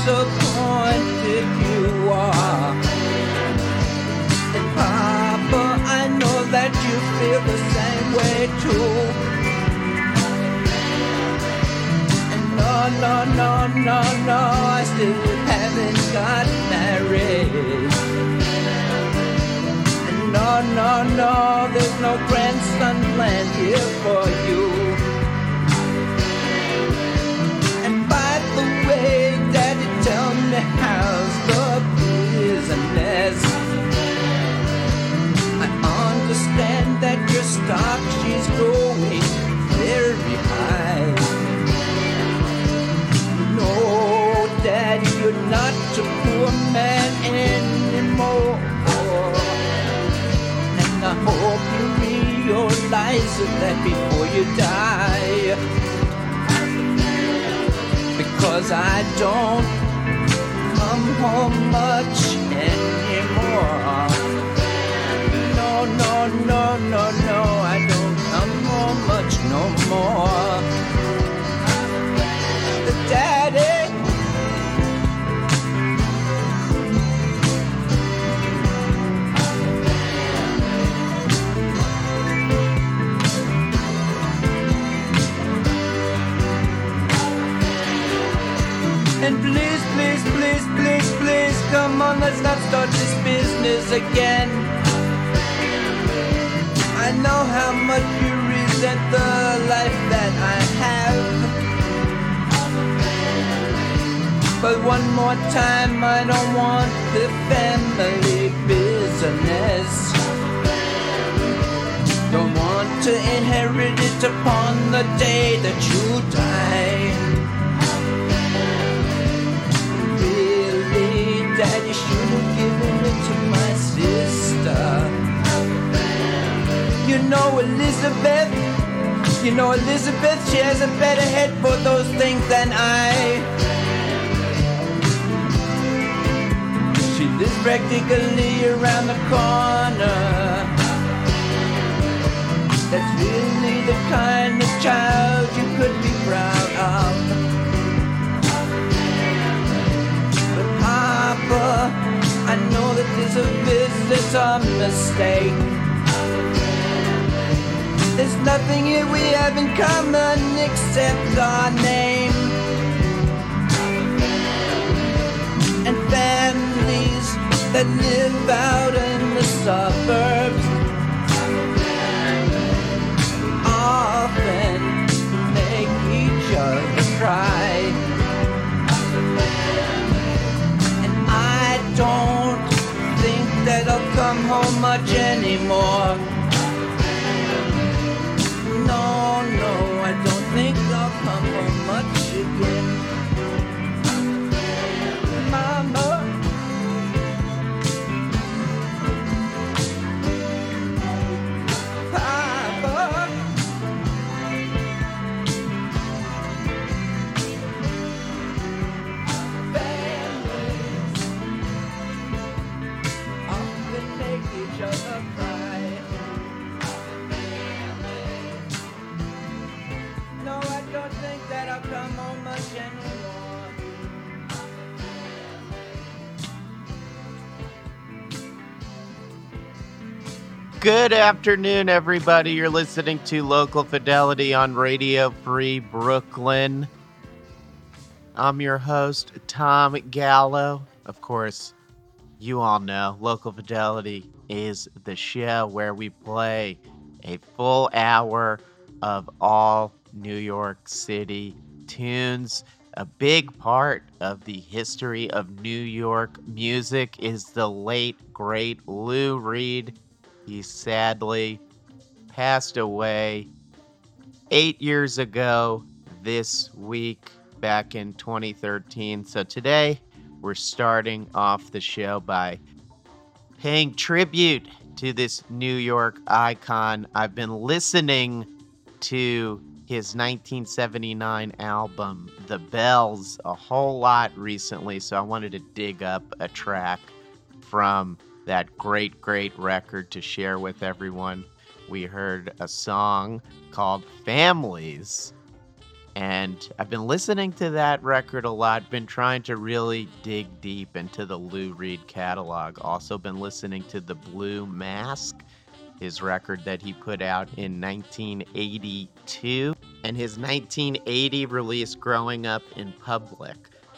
disappointed you are. And papa, I know that you feel the same way too. And no, no, no, no, no, I still haven't got married. And no, no, no, there's no grandson planned here for you. Business? I understand that your stock she's going very high. No, Daddy, you're not a poor man anymore. And I hope you realize that before you die because I don't come home much. No, no, no, no, no, I don't much no more. The daddy. And please, come on, let's not start this business again. I know how much you resent the life that I have. But one more time, I don't want the family business. Don't want to inherit it upon the day that you die. Know Elizabeth, you know Elizabeth, she has a better head for those things than I. She lives practically around the corner. That's really the kind of child you could be proud of. But Papa, I know that this is a mistake. There's nothing here we have in common except our name. And families that live out in the suburbs often make each other cry. And I don't think that I'll come home much anymore. No, Good afternoon, everybody. You're listening to Local Fidelity on Radio Free Brooklyn. I'm your host, Tom Gallo. Of course, you all know Local Fidelity is the show where we play a full hour of all New York City tunes. A big part of the history of New York music is the late, great Lou Reed. He sadly passed away eight years ago this week, back in 2013. So today, we're starting off the show by paying tribute to this New York icon. I've been listening to his 1979 album, The Bells, a whole lot recently, so I wanted to dig up a track from that great, great record to share with everyone. We heard a song called Families. And I've been listening to that record a lot, been trying to really dig deep into the Lou Reed catalog. Also, been listening to The Blue Mask, his record that he put out in 1982, and his 1980 release, Growing Up in Public.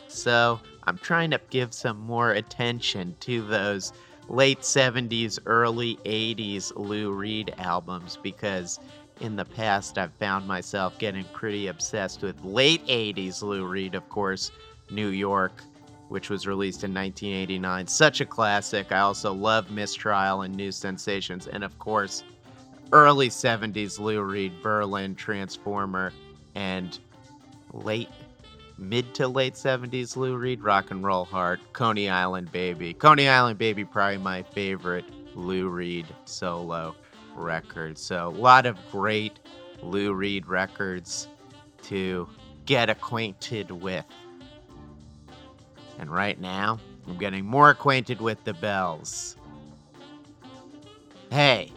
So, I'm trying to give some more attention to those late 70s, early 80s Lou Reed albums because in the past I've found myself getting pretty obsessed with late 80s Lou Reed, of course, New York, which was released in 1989. Such a classic. I also love Mistrial and New Sensations, and of course, early 70s Lou Reed, Berlin, Transformer, and late mid to late 70s Lou Reed, Rock and Roll Heart, Coney Island Baby. Coney Island Baby, probably my favorite Lou Reed solo record. So, a lot of great Lou Reed records to get acquainted with. And right now, I'm getting more acquainted with the bells. Hey,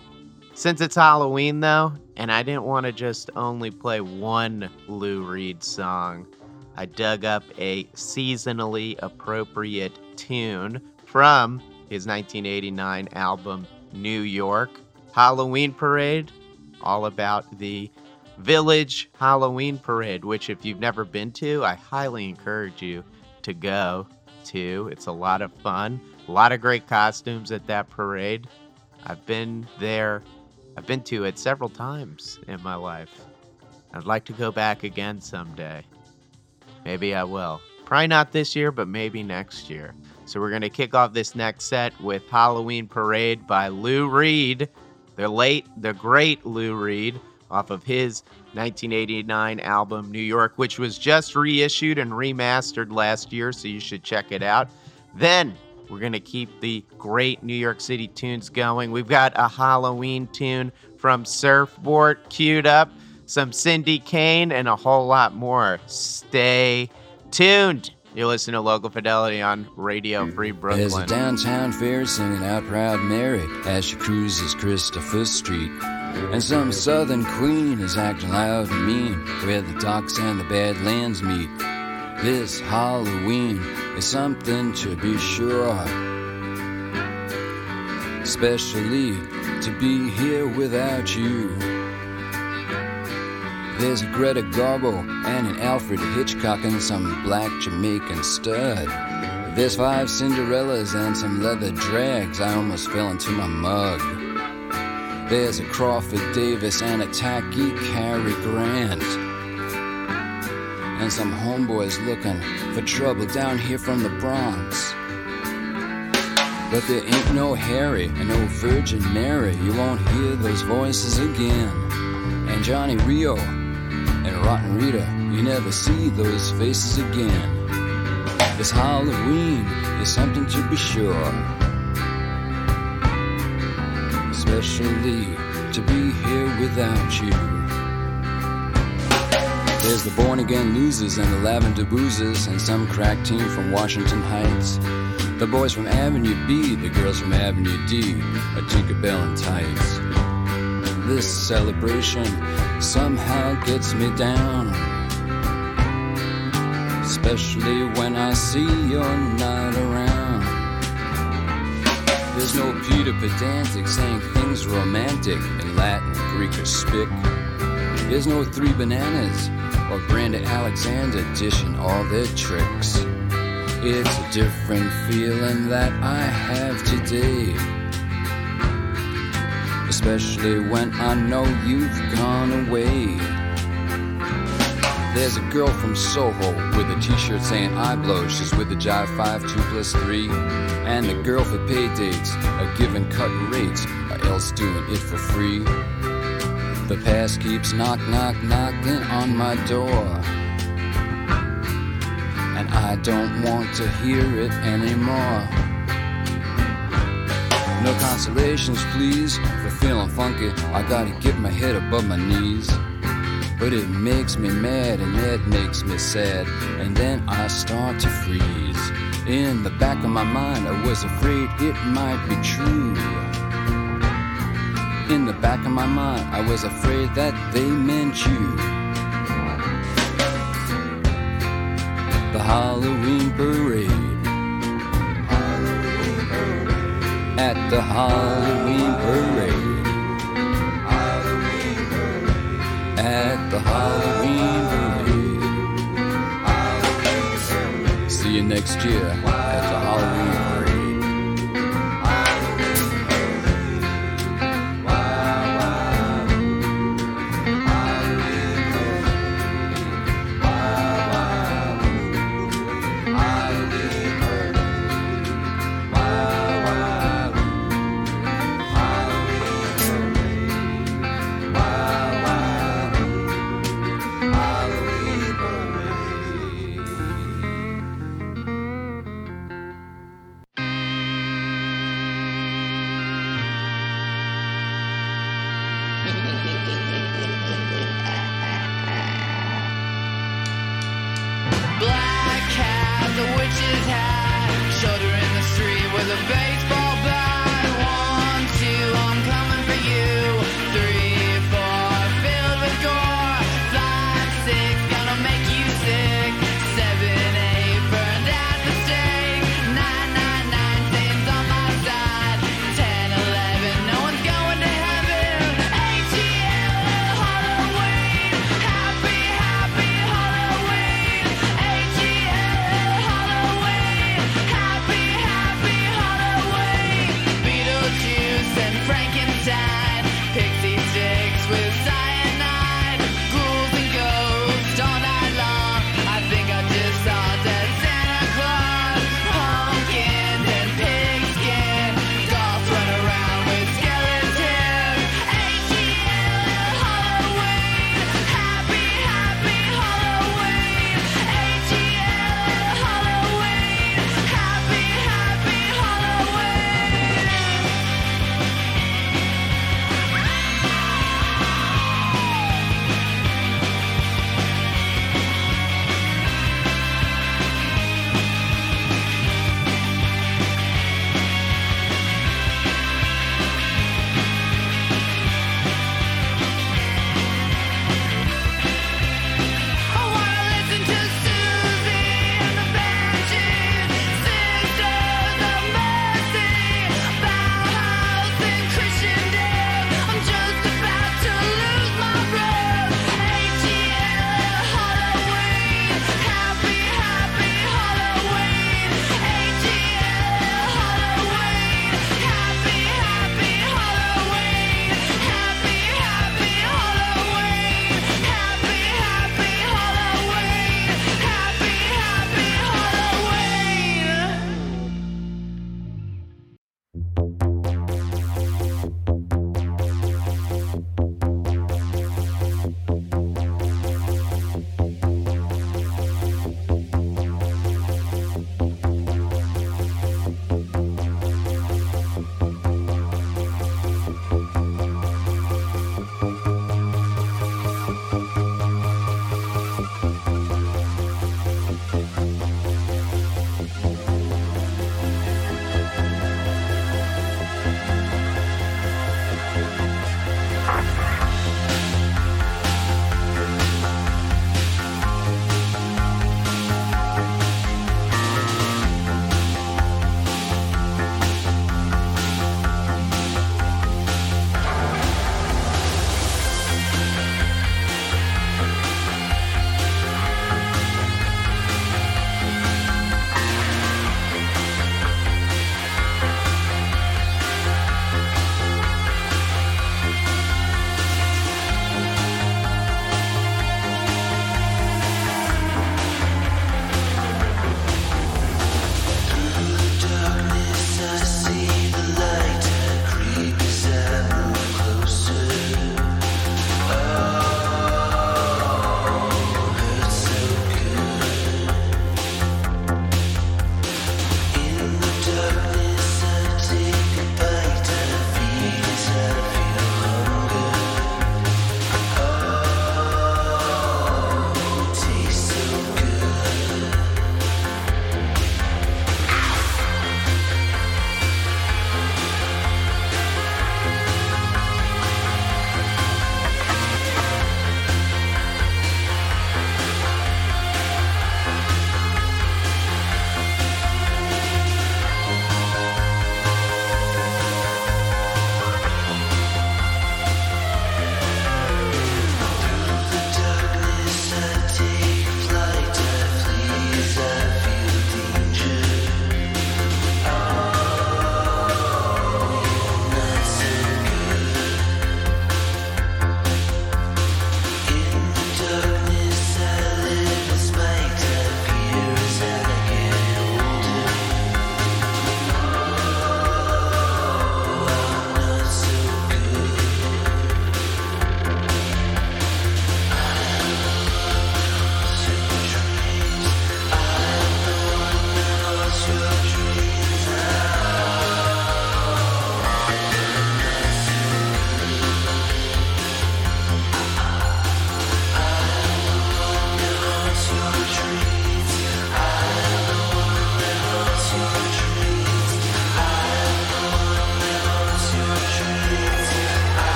since it's Halloween though, and I didn't want to just only play one Lou Reed song, I dug up a seasonally appropriate tune from his 1989 album New York Halloween Parade, all about the Village Halloween Parade, which, if you've never been to, I highly encourage you to go to. It's a lot of fun, a lot of great costumes at that parade. I've been there, I've been to it several times in my life. I'd like to go back again someday. Maybe I will. Probably not this year, but maybe next year. So we're going to kick off this next set with Halloween Parade by Lou Reed, the late, the great Lou Reed, off of his 1989 album New York, which was just reissued and remastered last year, so you should check it out. Then we're going to keep the great New York City tunes going. We've got a Halloween tune from Surfbort queued up some Cindy Kane, and a whole lot more. Stay tuned. You're listening to Local Fidelity on Radio Free Brooklyn. There's a downtown fair singing out Proud Mary as she cruises Christopher Street. And some southern queen is acting loud and mean where the docks and the badlands meet. This Halloween is something to be sure. Especially to be here without you. There's a Greta Garbo and an Alfred Hitchcock and some black Jamaican stud. There's five Cinderellas and some leather drags. I almost fell into my mug. There's a Crawford Davis and a tacky Cary Grant. And some homeboys looking for trouble down here from the Bronx. But there ain't no Harry and no Virgin Mary. You won't hear those voices again. And Johnny Rio and Rotten Rita, you never see those faces again. This Halloween is something to be sure, especially to be here without you. There's the born again losers and the lavender boozers and some crack team from Washington Heights. The boys from Avenue B, the girls from Avenue D, a Tinkerbell in tights. This celebration somehow gets me down. Especially when I see you're not around. There's no Peter pedantic saying things romantic in Latin, Greek, or Spic. There's no three bananas or Brandy Alexander dishing all their tricks. It's a different feeling that I have today. Especially when I know you've gone away. There's a girl from Soho with a t-shirt saying I blow. She's with the Jive 5 2 plus 3. And the girl for pay dates are giving cut rates or else doing it for free. The past keeps knock knock knocking on my door. And I don't want to hear it anymore. No consolations, please, feeling funky. I gotta get my head above my knees. But it makes me mad and it makes me sad. And then I start to freeze. In the back of my mind, I was afraid it might be true. In the back of my mind, I was afraid that they meant you. The Halloween parade. At the Halloween parade. The Halloween parade. See you next year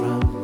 from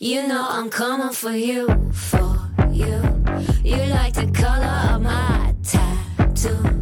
You know I'm coming for you, for you. You like the color of my tattoo.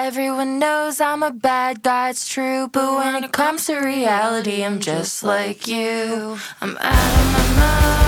Everyone knows I'm a bad guy, it's true. But when it comes to reality, I'm just like you. I'm out of my mind.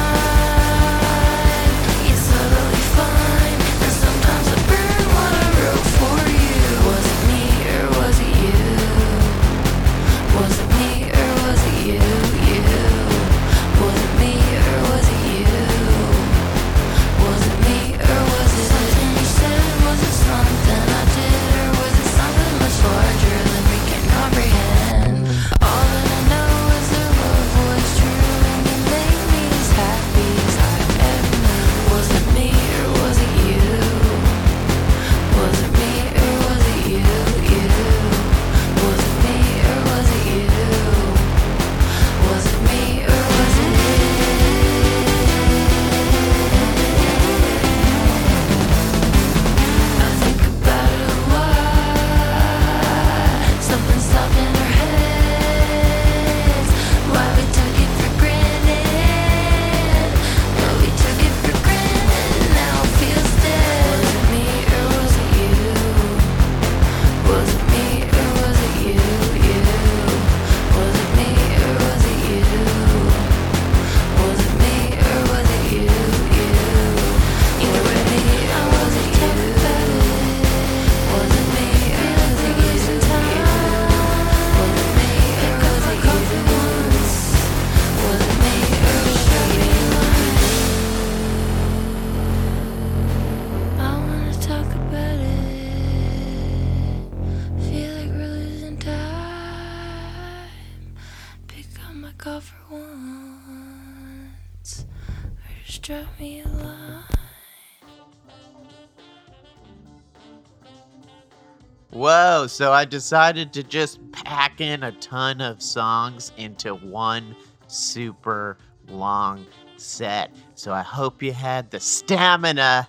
So I decided to just pack in a ton of songs into one super long set. So I hope you had the stamina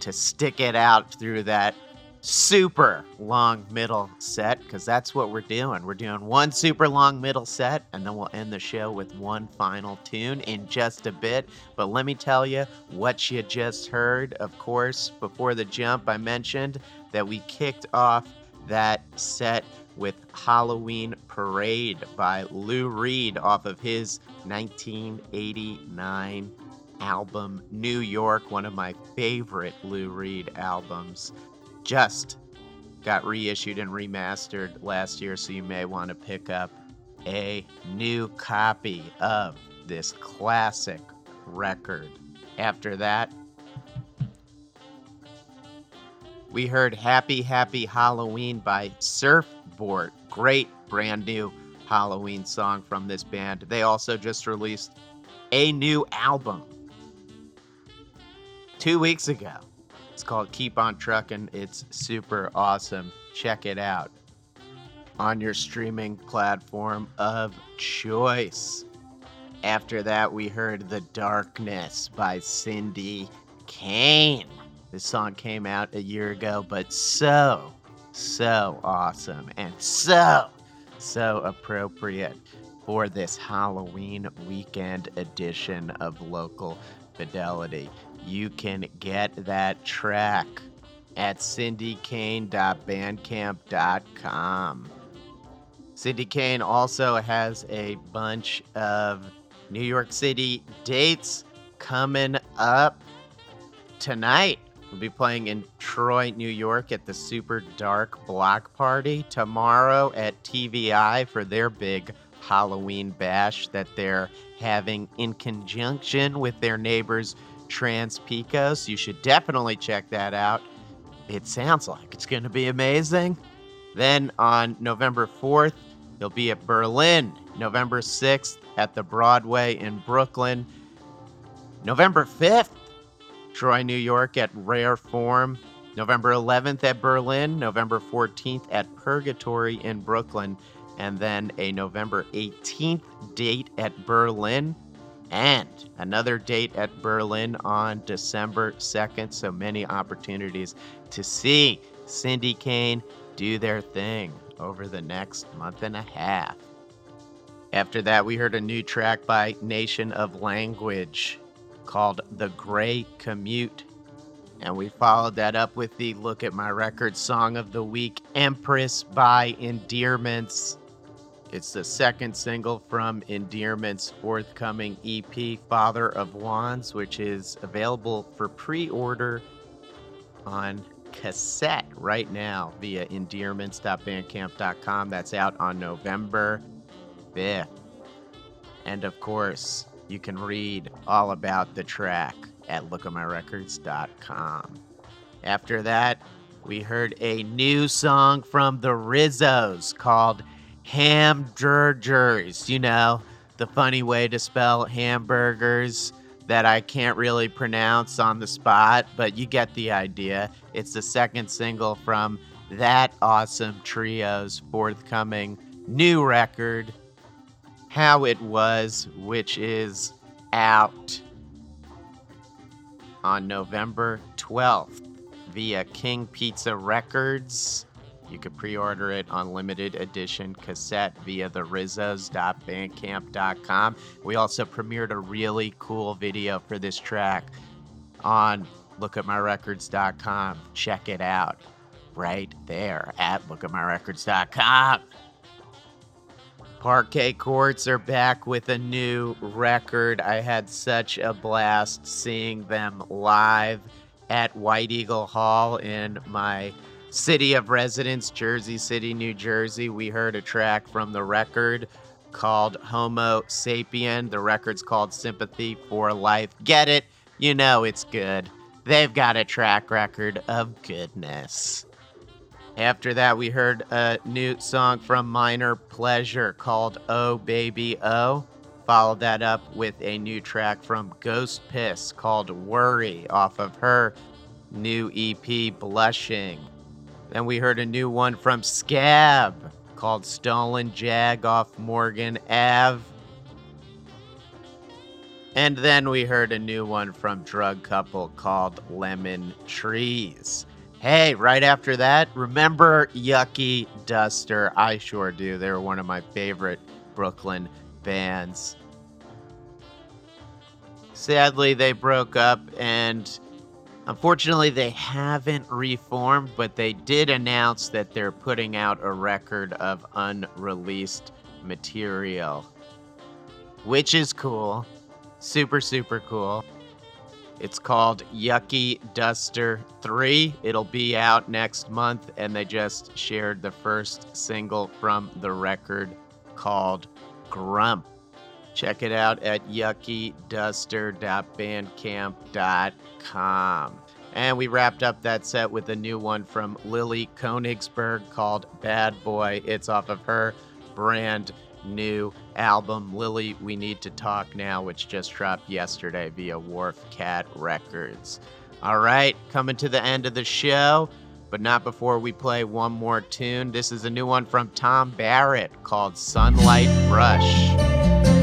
to stick it out through that super long middle set because that's what we're doing. We're doing one super long middle set and then we'll end the show with one final tune in just a bit. But let me tell you what you just heard. Of course, before the jump, I mentioned that we kicked off that set with Halloween Parade by Lou Reed off of his 1989 album New York, one of my favorite Lou Reed albums. Just got reissued and remastered last year, so you may want to pick up a new copy of this classic record. After that, we heard Happy Happy Halloween by Surfbort. Great brand new Halloween song from this band. They also just released a new album two weeks ago. It's called Keep On Truckin'. It's super awesome. Check it out on your streaming platform of choice. After that, we heard The Darkness by Cindy Kane. This song came out a year ago, but so, so awesome and so, so appropriate for this Halloween weekend edition of Local Fidelity. You can get that track at cindykane.bandcamp.com. Cindy Kane also has a bunch of New York City dates coming up tonight. We'll be playing in Troy, New York at the Super Dark Block Party. Tomorrow at TV Eye for their big Halloween bash that they're having in conjunction with their neighbors Trans-Pecos. You should definitely check that out. It sounds like it's going to be amazing. Then on November 4th, they'll be at Berlin. November 6th at the Broadway in Brooklyn. November 5th, Troy, New York at Rare Form. November 11th at Berlin. November 14th at Purgatory in Brooklyn. And then a November 18th date at Berlin. And another date at Berlin on December 2nd. So many opportunities to see Cindy Kane do their thing over the next month and a half. After that, we heard a new track by Nation of Language called The Gray Commute. And we followed that up with the Look at My Record song of the week, Empress by Endearments. It's the second single from Endearment's forthcoming EP, Father of Wands, which is available for pre order on cassette right now via endearments.bandcamp.com. That's out on November 5th. And of course, you can read all about the track at lookatmyrecords.com. After that, we heard a new song from the Rizzos called Hamburgers. You know, the funny way to spell hamburgers that I can't really pronounce on the spot, but you get the idea. It's the second single from that awesome trio's forthcoming new record, How It Was, which is out on November 12th via King Pizza Records. You can pre order it on limited edition cassette via the Rizzos.bandcamp.com. We also premiered a really cool video for this track on lookatmyrecords.com. Check it out right there at lookatmyrecords.com. Parquet Courts are back with a new record. I had such a blast seeing them live at White Eagle Hall in my city of residence, Jersey City, New Jersey. We heard a track from the record called Homo Sapien. The record's called Sympathy for Life. Get it? You know it's good. They've got a track record of goodness. After that, we heard a new song from Minor Pleasure called Oh Baby Oh. Followed that up with a new track from Ghost Piss called Worry off of her new EP Blushing. Then we heard a new one from Scab called Stolen Jag off Morgan Ave. And then we heard a new one from Drug Couple called Lemon Trees. Hey, right after that, remember Yucky Duster? I sure do. They were one of my favorite Brooklyn bands. Sadly, they broke up, and unfortunately, they haven't reformed, but they did announce that they're putting out a record of unreleased material, which is cool. Super, super cool. It's called Yucky Duster 3. It'll be out next month, and they just shared the first single from the record called Grump. Check it out at yuckyduster.bandcamp.com. And we wrapped up that set with a new one from Lily Konigsberg called Bad Boy. It's off of her brand new album, Lily, We Need to Talk Now, which just dropped yesterday via Wharf Cat Records. All right, coming to the end of the show, but not before we play one more tune. This is a new one from Tom Barrett called Sunlight Brush.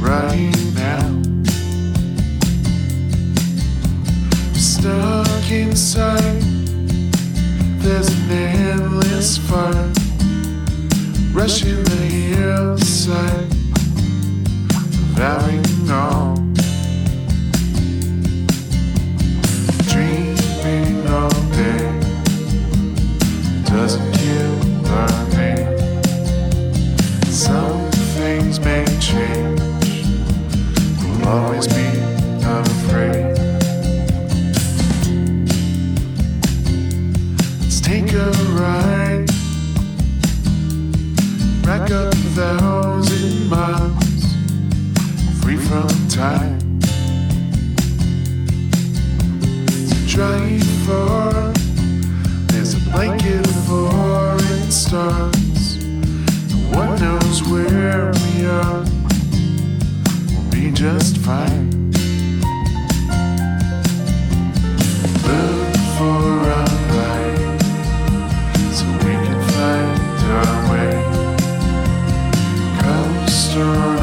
Right now. Stuck inside, there's an endless fire rushing the hillside, all. Dreaming all day doesn't Drive for. There's a blanket of foreign stars. One knows where we are. We'll be just fine. Look for a light so we can find our way. Coast on